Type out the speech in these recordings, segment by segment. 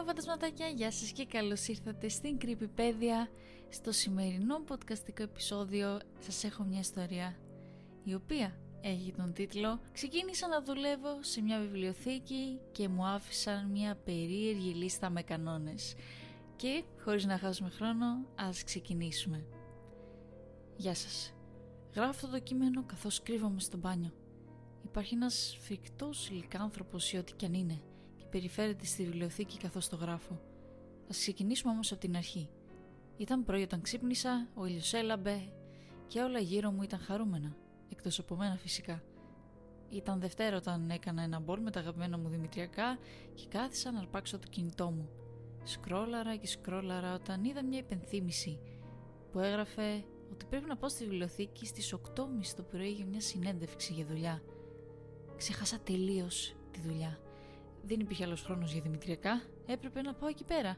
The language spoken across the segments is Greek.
Hello φαντασματάκια, γεια σας και καλώς ήρθατε στην Creepypedia Στο σημερινό podcastικό επεισόδιο. Σας έχω μια ιστορία Η οποία έχει τον τίτλο «Ξεκίνησα να δουλεύω σε μια βιβλιοθήκη και μου άφησαν μια περίεργη λίστα με κανόνες» Και χωρίς να χάσουμε χρόνο, ας ξεκινήσουμε. Γεια σας. Γράφω αυτό το κείμενο καθώς κρύβομαι στο μπάνιο. Υπάρχει ένας φρικτός λικάνθρωπος ή ό,τι κι αν είναι περιφέρεται στη βιβλιοθήκη καθώς το γράφω. Ας ξεκινήσουμε όμως από την αρχή. Ήταν πρωί όταν ξύπνησα, ο ήλιος έλαμπε και όλα γύρω μου ήταν χαρούμενα, εκτός από μένα φυσικά. Ήταν Δευτέρα όταν έκανα ένα μπολ με τα αγαπημένα μου δημητριακά και κάθισα να αρπάξω το κινητό μου. Σκρόλαρα και σκρόλαρα όταν είδα μια υπενθύμηση που έγραφε ότι πρέπει να πάω στη βιβλιοθήκη στις 8.30 το πρωί για μια συνέντευξη για δουλειά. Ξέχασα τελείως τη δουλειά. Δεν υπήρχε άλλος χρόνος για δημητριακά, έπρεπε να πάω εκεί πέρα.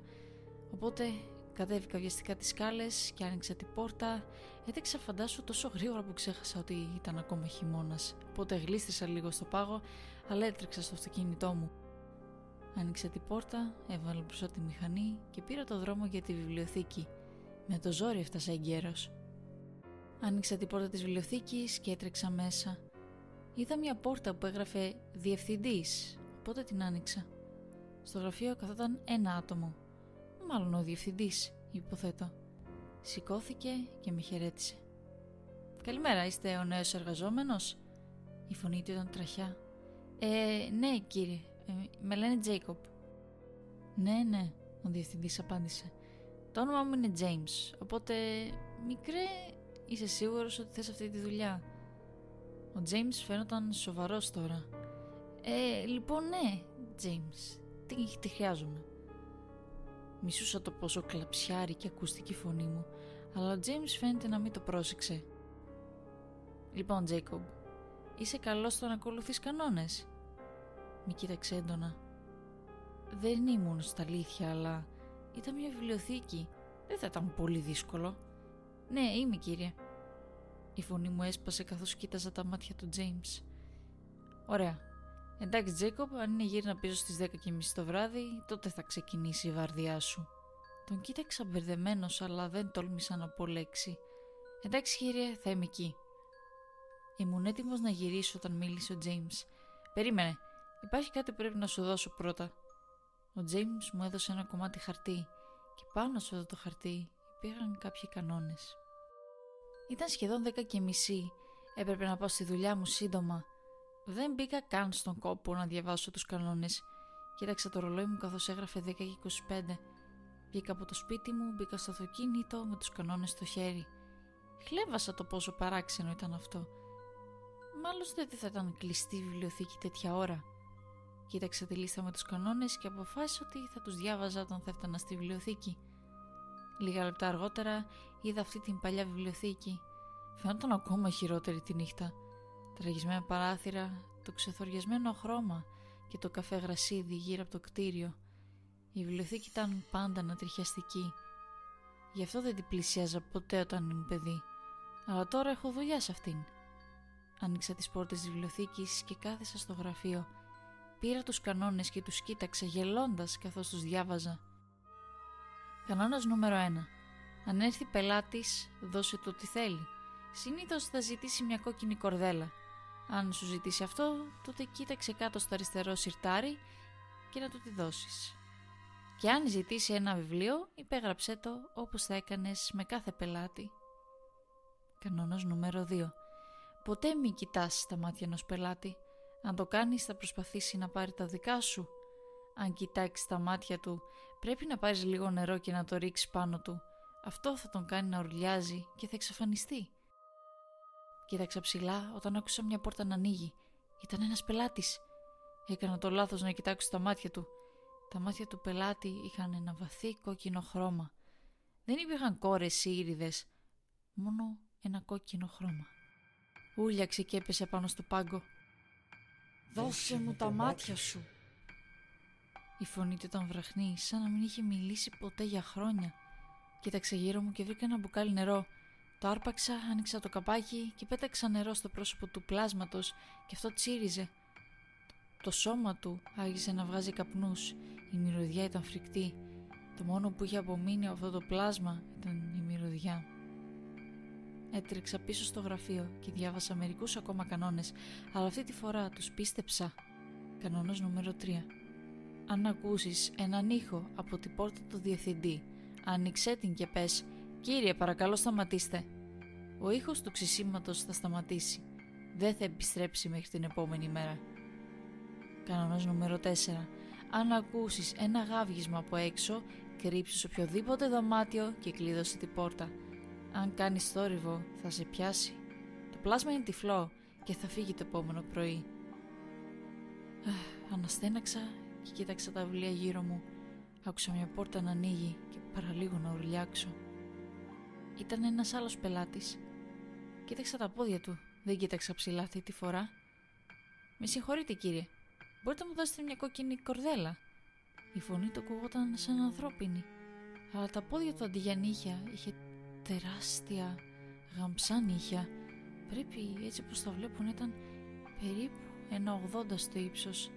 Οπότε κατέβηκα βιαστικά τις σκάλες και άνοιξα την πόρτα. Έτρεξα φαντάσου τόσο γρήγορα που ξέχασα ότι ήταν ακόμα χειμώνας. Οπότε γλίστρισα λίγο στο πάγο, αλλά έτρεξα στο αυτοκίνητό μου. Άνοιξα την πόρτα, έβαλα μπροστά τη μηχανή και πήρα το δρόμο για τη βιβλιοθήκη. Με το ζόρι έφτασα εγκαίρω. Άνοιξα την πόρτα της βιβλιοθήκης και έτρεξα μέσα. Είδα μια πόρτα που έγραφε Διευθυντής Πότε την άνοιξα; Στο γραφείο καθόταν ένα άτομο. Μάλλον ο διευθυντής, υποθέτω. Σηκώθηκε και με χαιρέτησε. Καλημέρα, είστε ο νέος εργαζόμενος; Η φωνή του ήταν τραχιά. Ε, ναι κύριε, ε, με λένε Τζέικοπ. Ναι, ναι, ο διευθυντής απάντησε. Το όνομα μου είναι James, οπότε μικρέ είσαι σίγουρος ότι θες αυτή τη δουλειά; Ο James φαίνονταν σοβαρός τώρα ε, λοιπόν ναι, James, τι, τι χρειάζομαι; Μισούσα το πόσο κλαψιάρι και ακούστηκε η φωνή μου, αλλά ο James φαίνεται να μην το πρόσεξε. Λοιπόν, Jacob, είσαι καλός στο να ακολουθείς κανόνες; Μη κοίταξε έντονα. Δεν ήμουν στα αλήθεια, αλλά ήταν μια βιβλιοθήκη. Δεν θα ήταν πολύ δύσκολο. Ναι, είμαι κύριε. Η φωνή μου έσπασε καθώς κοίταζα τα μάτια του James. Ωραία, Εντάξει, Τζέικοπ, αν είναι γύρνα πίσω στις 10.30 το βράδυ, τότε θα ξεκινήσει η βαρδιά σου. Τον κοίταξα μπερδεμένος, αλλά δεν τόλμησα να πω λέξη. Εντάξει, κύριε, θα είμαι εκεί. Ήμουν έτοιμος να γυρίσω όταν μίλησε ο Τζέιμς. Περίμενε, υπάρχει κάτι που πρέπει να σου δώσω πρώτα. Ο Τζέιμς μου έδωσε ένα κομμάτι χαρτί και πάνω σε αυτό το χαρτί υπήρχαν κάποιοι κανόνες. Ήταν σχεδόν 10 και μισή. Έπρεπε να πάω στη δουλειά μου σύντομα δεν μπήκα καν στον κόπο να διαβάσω τους κανόνες. Κοίταξα το ρολόι μου καθώς έγραφε 10 και 25. Βγήκα από το σπίτι μου, μπήκα στο αυτοκίνητο με τους κανόνες στο χέρι. Χλέβασα το πόσο παράξενο ήταν αυτό. Μάλλον δεν θα ήταν κλειστή η βιβλιοθήκη τέτοια ώρα. Κοίταξα τη λίστα με τους κανόνες και αποφάσισα ότι θα τους διάβαζα όταν θα έφτανα στη βιβλιοθήκη. Λίγα λεπτά αργότερα είδα αυτή την παλιά βιβλιοθήκη. Φαίνονταν ακόμα χειρότερη τη νύχτα τραγισμένα παράθυρα, το ξεθοριασμένο χρώμα και το καφέ γρασίδι γύρω από το κτίριο. Η βιβλιοθήκη ήταν πάντα ανατριχιαστική. Γι' αυτό δεν την πλησιάζα ποτέ όταν ήμουν παιδί. Αλλά τώρα έχω δουλειά σε αυτήν. Άνοιξα τις πόρτες της βιβλιοθήκης και κάθισα στο γραφείο. Πήρα τους κανόνες και τους κοίταξα γελώντας καθώς τους διάβαζα. Κανόνας νούμερο 1. Αν έρθει πελάτης, δώσε το τι θέλει. Συνήθως θα ζητήσει μια κόκκινη κορδέλα. Αν σου ζητήσει αυτό, τότε κοίταξε κάτω στο αριστερό σιρτάρι και να του τη δώσεις. Και αν ζητήσει ένα βιβλίο, υπέγραψέ το όπως θα έκανες με κάθε πελάτη. Κανόνας νούμερο 2. Ποτέ μη κοιτάς τα μάτια ενός πελάτη. Αν το κάνεις θα προσπαθήσει να πάρει τα δικά σου. Αν κοιτάξεις τα μάτια του, πρέπει να πάρεις λίγο νερό και να το ρίξεις πάνω του. Αυτό θα τον κάνει να ουρλιάζει και θα εξαφανιστεί. Κοίταξα ψηλά όταν άκουσα μια πόρτα να ανοίγει. Ήταν ένας πελάτης. Έκανα το λάθος να κοιτάξω τα μάτια του. Τα μάτια του πελάτη είχαν ένα βαθύ κόκκινο χρώμα. Δεν υπήρχαν κόρες ή ήριδες. Μόνο ένα κόκκινο χρώμα. Ούλιαξε και έπεσε πάνω στο πάγκο. Δώσε μου τα μάτια σου. Η φωνή του ήταν βραχνή, σαν να μην είχε μιλήσει ποτέ για χρόνια. Κοίταξε γύρω μου και βρήκα ένα μπουκάλι νερό. Το άρπαξα, άνοιξα το καπάκι και πέταξα νερό στο πρόσωπο του πλάσματος και αυτό τσίριζε. Το σώμα του άρχισε να βγάζει καπνούς. Η μυρωδιά ήταν φρικτή. Το μόνο που είχε απομείνει από αυτό το πλάσμα ήταν η μυρωδιά. Έτρεξα πίσω στο γραφείο και διάβασα μερικούς ακόμα κανόνες, αλλά αυτή τη φορά τους πίστεψα. Κανόνας νούμερο 3. Αν ακούσεις έναν ήχο από την πόρτα του διευθυντή, άνοιξέ την και πες «Κύριε, παρακαλώ σταματήστε». Ο ήχος του ξυσίματος θα σταματήσει. Δεν θα επιστρέψει μέχρι την επόμενη μέρα. Κανόνας νούμερο 4. Αν ακούσεις ένα γάβγισμα από έξω, κρύψου σε οποιοδήποτε δωμάτιο και κλείδωσε την πόρτα. Αν κάνεις θόρυβο, θα σε πιάσει. Το πλάσμα είναι τυφλό και θα φύγει το επόμενο πρωί. Αναστέναξα και κοίταξα τα βιβλία γύρω μου. Άκουσα μια πόρτα να ανοίγει και παραλίγο να ουρλιάξω. Ήταν ένας άλλος πελάτης. Κοίταξα τα πόδια του. Δεν κοίταξα ψηλά αυτή τη φορά. Με συγχωρείτε κύριε. Μπορείτε να μου δώσετε μια κόκκινη κορδέλα; Η φωνή του ακουγόταν σαν ανθρώπινη. Αλλά τα πόδια του αντί για νύχια είχε τεράστια γαμψά νύχια. Πρέπει έτσι όπως τα βλέπουν ήταν περίπου ένα 80 στο ύψος.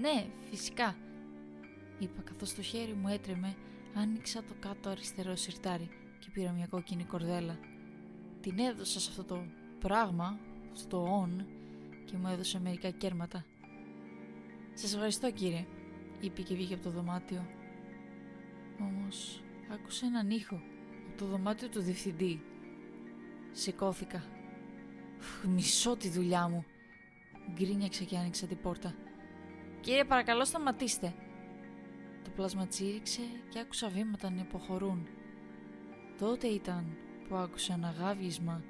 Ναι, φυσικά, είπα καθώς το χέρι μου έτρεμε, άνοιξα το κάτω αριστερό σιρτάρι και πήρα μια κόκκινη κορδέλα. Την έδωσα σε αυτό το πράγμα, αυτό το on και μου έδωσε μερικά κέρματα. «Σας ευχαριστώ κύριε», είπε και βγήκε από το δωμάτιο. Όμως άκουσα έναν ήχο από το δωμάτιο του διευθυντή. Σηκώθηκα. Μισώ τη δουλειά μου. Γκρίνιαξα και άνοιξα την πόρτα. «Κύριε παρακαλώ σταματήστε». Το πλάσμα τσίριξε και άκουσα βήματα να υποχωρούν. Τότε ήταν που άκουσα ένα γάβγισμα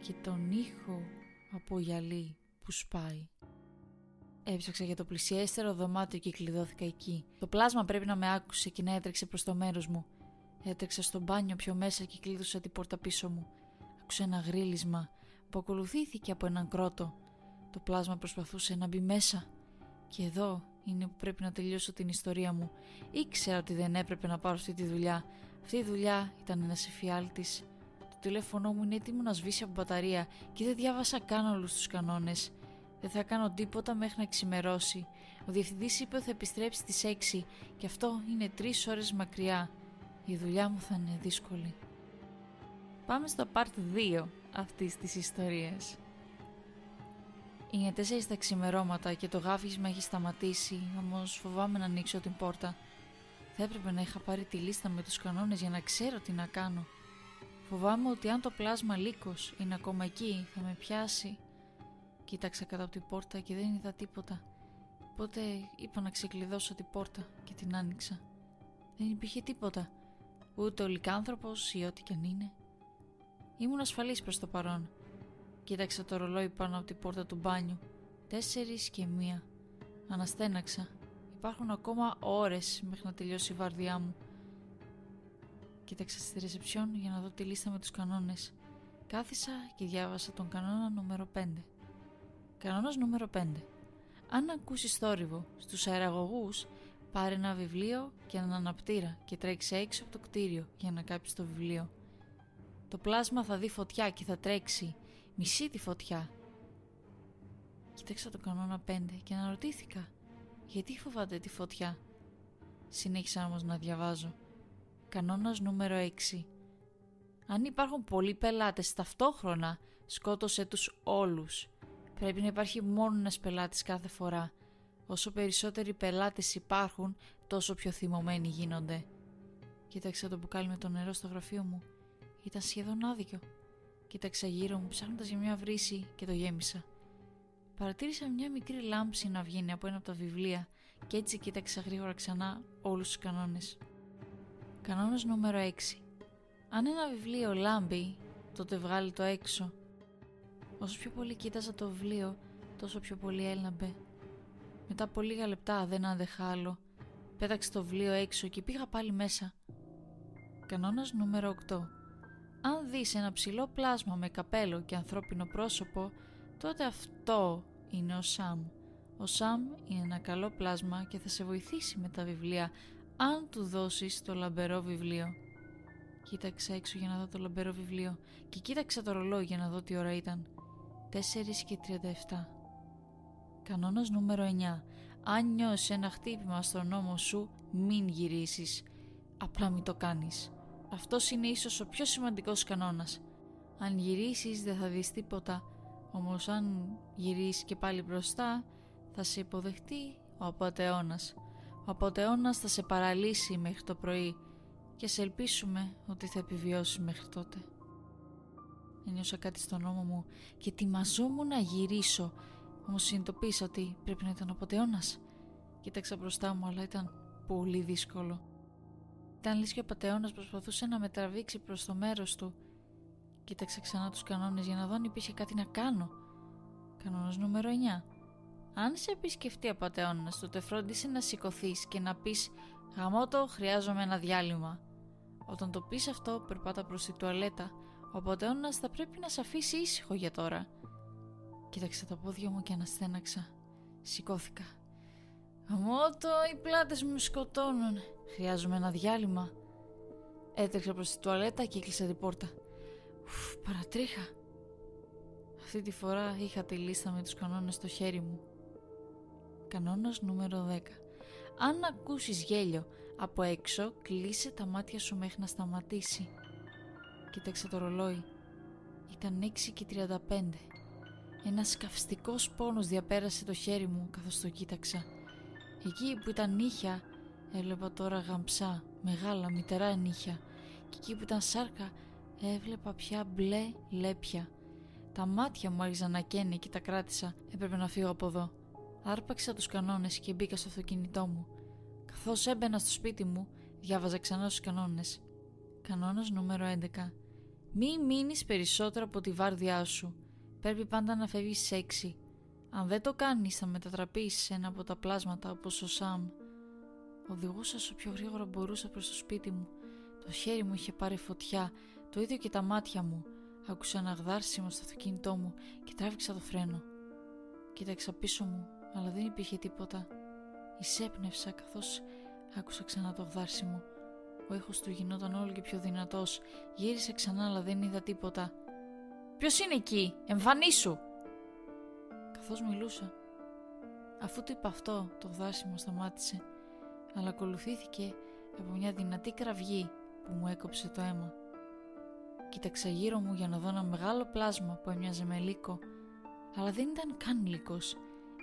και τον ήχο από γυαλί που σπάει. Έψαξα για το πλησιέστερο δωμάτιο και κλειδώθηκα εκεί. Το πλάσμα πρέπει να με άκουσε και να έτρεξε προς το μέρος μου. Έτρεξα στο μπάνιο πιο μέσα και κλείδωσα την πόρτα πίσω μου. Άκουσα ένα γρίλισμα που ακολουθήθηκε από έναν κρότο. Το πλάσμα προσπαθούσε να μπει μέσα. Και εδώ είναι που πρέπει να τελειώσω την ιστορία μου. Ήξερα ότι δεν έπρεπε να πάρω αυτή τη δουλειά. Αυτή η δουλειά ήταν ένα εφιάλτης. Το τηλέφωνό μου είναι έτοιμο να σβήσει από μπαταρία και δεν διάβασα καν όλους τους κανόνες. Δεν θα κάνω τίποτα μέχρι να ξημερώσει. Ο διευθυντής είπε ότι θα επιστρέψει στις 6 και αυτό είναι 3 ώρες μακριά. Η δουλειά μου θα είναι δύσκολη. Πάμε στο part 2 αυτής της ιστορίας. Είναι τέσσερις τα ξημερώματα και το γάφισμα έχει σταματήσει, όμως φοβάμαι να ανοίξω την πόρτα. Θα έπρεπε να είχα πάρει τη λίστα με τους κανόνες για να ξέρω τι να κάνω. Φοβάμαι ότι αν το πλάσμα λύκος είναι ακόμα εκεί θα με πιάσει. Κοίταξα κάτω από την πόρτα και δεν είδα τίποτα. Οπότε είπα να ξεκλειδώσω την πόρτα και την άνοιξα. Δεν υπήρχε τίποτα. Ούτε ο λυκάνθρωπος ή ό,τι κι αν είναι. Ήμουν ασφαλής προς το παρόν. Κοίταξα το ρολόι πάνω από την πόρτα του μπάνιου. Τέσσερις και μία. Αναστέναξα. Υπάρχουν ακόμα ώρες μέχρι να τελειώσει η βάρδιά μου. Κοίταξα στη ρεσεψιόν για να δω τη λίστα με τους κανόνες. Κάθισα και διάβασα τον κανόνα νούμερο 5. Κανόνας νούμερο 5. Αν ακούσεις θόρυβο στους αεραγωγούς, πάρε ένα βιβλίο και έναν αναπτήρα και τρέξει έξω από το κτίριο για να κάψεις το βιβλίο. Το πλάσμα θα δει φωτιά και θα τρέξει. Μισή τη φωτιά. Κοίταξα το κανόνα 5 και αναρωτήθηκα. Γιατί φοβάται τη φωτιά; Συνέχισα όμως να διαβάζω. Κανόνας νούμερο 6. Αν υπάρχουν πολλοί πελάτες ταυτόχρονα, σκότωσε τους όλους. Πρέπει να υπάρχει μόνο ένας πελάτης κάθε φορά. Όσο περισσότεροι πελάτες υπάρχουν, τόσο πιο θυμωμένοι γίνονται. Κοίταξα το μπουκάλι με το νερό στο γραφείο μου. Ήταν σχεδόν άδικο. Κοίταξα γύρω μου ψάχνοντας για μια βρύση και το γέμισα. Παρατήρησα μια μικρή λάμψη να βγαίνει από ένα από τα βιβλία και έτσι κοίταξα γρήγορα ξανά όλους τους κανόνες. Κανόνας νούμερο 6. Αν ένα βιβλίο λάμπει, τότε βγάλει το έξω. Όσο πιο πολύ κοίταζα το βιβλίο, τόσο πιο πολύ έλαμπε. Μετά από λίγα λεπτά δεν άντεχα άλλο. Πέταξε το βιβλίο έξω και πήγα πάλι μέσα. Κανόνας νούμερο 8. Αν δεις ένα ψηλό πλάσμα με καπέλο και ανθρώπινο πρόσωπο, τότε αυτό είναι ο Σαμ. Ο Σαμ είναι ένα καλό πλάσμα και θα σε βοηθήσει με τα βιβλία αν του δώσεις το λαμπερό βιβλίο. Κοίταξα έξω για να δω το λαμπερό βιβλίο και κοίταξα το ρολόι για να δω τι ώρα ήταν. 4 και 37. Κανόνας νούμερο 9. Αν νιώσεις ένα χτύπημα στον νόμο σου, μην γυρίσεις. Απλά μην το κάνεις. Αυτός είναι ίσως ο πιο σημαντικός κανόνας. Αν γυρίσεις δεν θα δεις τίποτα, όμως αν γυρίσεις και πάλι μπροστά θα σε υποδεχτεί ο απατεώνας. Ο απατεώνας θα σε παραλύσει μέχρι το πρωί και σε ελπίσουμε ότι θα επιβιώσεις μέχρι τότε. Ένιωσα κάτι στον νόμο μου και ετοιμαζόμουν να γυρίσω, όμως συνειδητοποίησα ότι πρέπει να ήταν ο απατεώνας. Κοίταξα μπροστά μου, αλλά ήταν πολύ δύσκολο. Ήταν λες και ο πατεώνας προσπαθούσε να με τραβήξει προς το μέρος του. Κοίταξα ξανά τους κανόνες για να δω αν υπήρχε κάτι να κάνω. Κανόνας νούμερο 9. Αν σε επισκεφτεί απατεώνας, τότε φρόντισε να σηκωθείς και να πεις «Γαμώτο, χρειάζομαι ένα διάλειμμα». Όταν το πεις αυτό, περπάτα προς τη τουαλέτα. Ο απατεώνας θα πρέπει να σε αφήσει ήσυχο για τώρα. Κοίταξα τα πόδια μου και αναστέναξα. Σηκώθηκα. «Γαμώτο, οι πλάτες μου σκοτώνουν. Χρειάζομαι ένα διάλειμμα». Έτρεξα προς τη τουαλέτα και έκλεισα την πόρτα. Ουφ, παρατρίχα. Αυτή τη φορά είχα τη λίστα με τους κανόνες στο χέρι μου. Κανόνας νούμερο 10. Αν ακούσεις γέλιο από έξω, κλείσε τα μάτια σου μέχρι να σταματήσει. Κοίταξε το ρολόι. Ήταν 6 και 35. Ένας καυστικός πόνος διαπέρασε το χέρι μου καθώς το κοίταξα. Εκεί που ήταν νύχια, έβλεπα τώρα γαμψά, μεγάλα, μητερά νύχια. Και εκεί που ήταν σάρκα, έβλεπα πια μπλε λέπια. Τα μάτια μου άρχισαν να καίνε και τα κράτησα. Έπρεπε να φύγω από εδώ. Άρπαξα τους κανόνες και μπήκα στο αυτοκίνητό μου. Καθώς έμπαινα στο σπίτι μου, διάβαζα ξανά τους κανόνες. Κανόνας νούμερο 11. Μη μείνεις περισσότερο από τη βάρδιά σου. Πρέπει πάντα να φεύγεις σε Αν δεν το κάνεις θα μετατραπείς σε ένα από τα πλάσματα όπως ο Σαμ. Οδηγούσα όσο πιο γρήγορα μπορούσα προς το σπίτι μου. Το χέρι μου είχε πάρει φωτιά, το ίδιο και τα μάτια μου. Άκουσα ένα γδάρσιμο στο αυτοκίνητό μου και τράβηξα το φρένο. Κοίταξα πίσω μου αλλά δεν υπήρχε τίποτα. Εισέπνευσα καθώς άκουσα ξανά το γδάρσιμο. Ο ήχος του γινόταν όλο και πιο δυνατός. Γύρισε ξανά αλλά δεν είδα τίποτα. «Ποιος είναι εκεί, εμφανίσου!» Καθώς μιλούσα. Αφού το είπα αυτό, το γδάρσιμο σταμάτησε, αλλά ακολουθήθηκε από μια δυνατή κραυγή που μου έκοψε το αίμα. Κοίταξα γύρω μου για να δω ένα μεγάλο πλάσμα που έμοιαζε με λύκο, αλλά δεν ήταν καν λύκος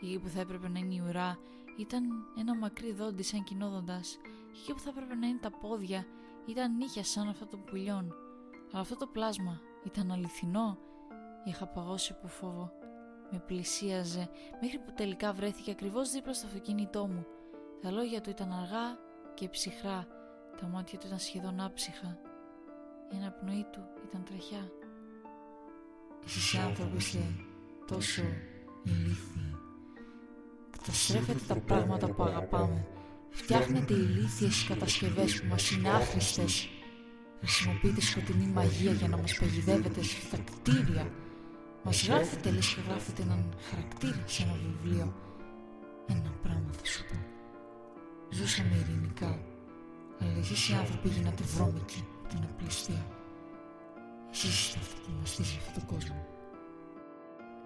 εκεί που θα έπρεπε να είναι η ουρά ήταν ένα μακρύ δόντι σαν κοινόδοντας και εκεί που θα έπρεπε να είναι τα πόδια ήταν νύχια σαν αυτό των πουλιών. Αλλά αυτό το πλάσμα ήταν αληθινό. Είχα παγώσει από φόβο. Με πλησίαζε μέχρι που τελικά βρέθηκε ακριβώς δίπλα στο αυτοκίνητό μου. Τα λόγια του ήταν αργά και ψυχρά. Τα μάτια του ήταν σχεδόν άψυχα. Η αναπνοή του ήταν τραχιά. Εσείς άνθρωποι είστε τόσο ηλίθιοι. Καταστρέφετε τα πράγματα που αγαπάμε. Φτιάχνετε ηλίθιες κατασκευές που μας είναι άχρηστες. Χρησιμοποιείτε σκοτεινή μαγεία για να μας παγιδεύετε στα κτίρια. Μας γράφετε λες και γράφετε έναν χαρακτήρα σε ένα βιβλίο. Ένα πράγμα θα σου πω. Ζούσαμε ειρηνικά. Αλλά εσείς οι άνθρωποι γίνατε βρώμικοι την απληστία. Εσείς είστε αυτοί που μας αυτόν τον κόσμο.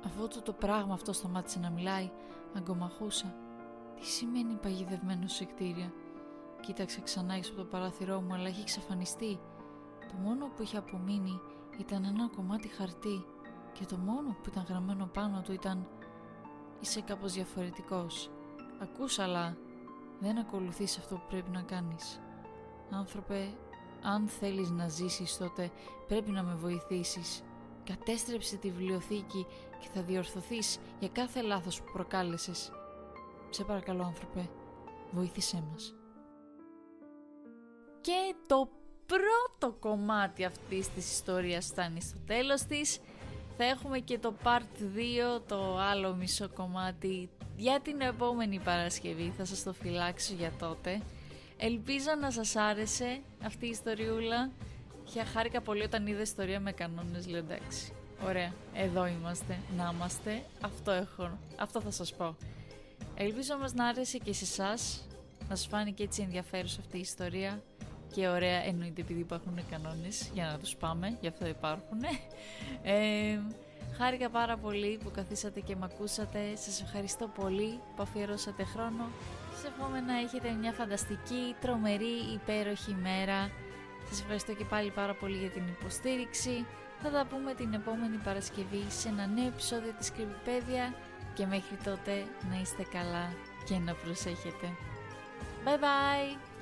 Αφού το, το πράγμα αυτό σταμάτησε να μιλάει, αγκομαχούσα. Τι σημαίνει παγιδευμένο σε κτίρια; Κοίταξε ξανά έξω από το παράθυρό μου, αλλά είχε εξαφανιστεί. Το μόνο που είχε απομείνει ήταν ένα κομμάτι χαρτί και το μόνο που ήταν γραμμένο πάνω του ήταν «Είσαι κάπως διαφορετικός. Ακούς αλλά δεν ακολουθείς αυτό που πρέπει να κάνεις. Άνθρωπε, αν θέλεις να ζήσεις τότε πρέπει να με βοηθήσεις. Κατέστρεψε τη βιβλιοθήκη και θα διορθωθείς για κάθε λάθος που προκάλεσες. Σε παρακαλώ άνθρωπε, βοήθησέ μας. Και το πρώτο κομμάτι αυτής της ιστορίας φτάνει στο τέλος της. Θα έχουμε και το part 2, το άλλο μισό κομμάτι για την επόμενη Παρασκευή. Θα σας το φυλάξω για τότε. Ελπίζω να σας άρεσε αυτή η ιστοριούλα. Και χάρηκα πολύ όταν είδα ιστορία με κανόνες, λέω εντάξει. Ωραία, εδώ είμαστε, να είμαστε, αυτό έχω, αυτό θα σας πω. Ελπίζω όμως να άρεσε και σε εσάς, να σας φάνηκε έτσι ενδιαφέρουσα αυτή η ιστορία και ωραία εννοείται επειδή υπάρχουν κανόνες για να τους πάμε, γι' αυτό υπάρχουν. Ε, Χάρηκα πάρα πολύ που καθίσατε και με ακούσατε. Σας ευχαριστώ πολύ που αφιερώσατε χρόνο. Σας εύχομαι να έχετε μια φανταστική, τρομερή, υπέροχη μέρα. Σας ευχαριστώ και πάλι πάρα πολύ για την υποστήριξη. Θα τα πούμε την επόμενη Παρασκευή σε ένα νέο επεισόδιο της Κρυβιπέδια και μέχρι τότε να είστε καλά και να προσέχετε. Bye bye!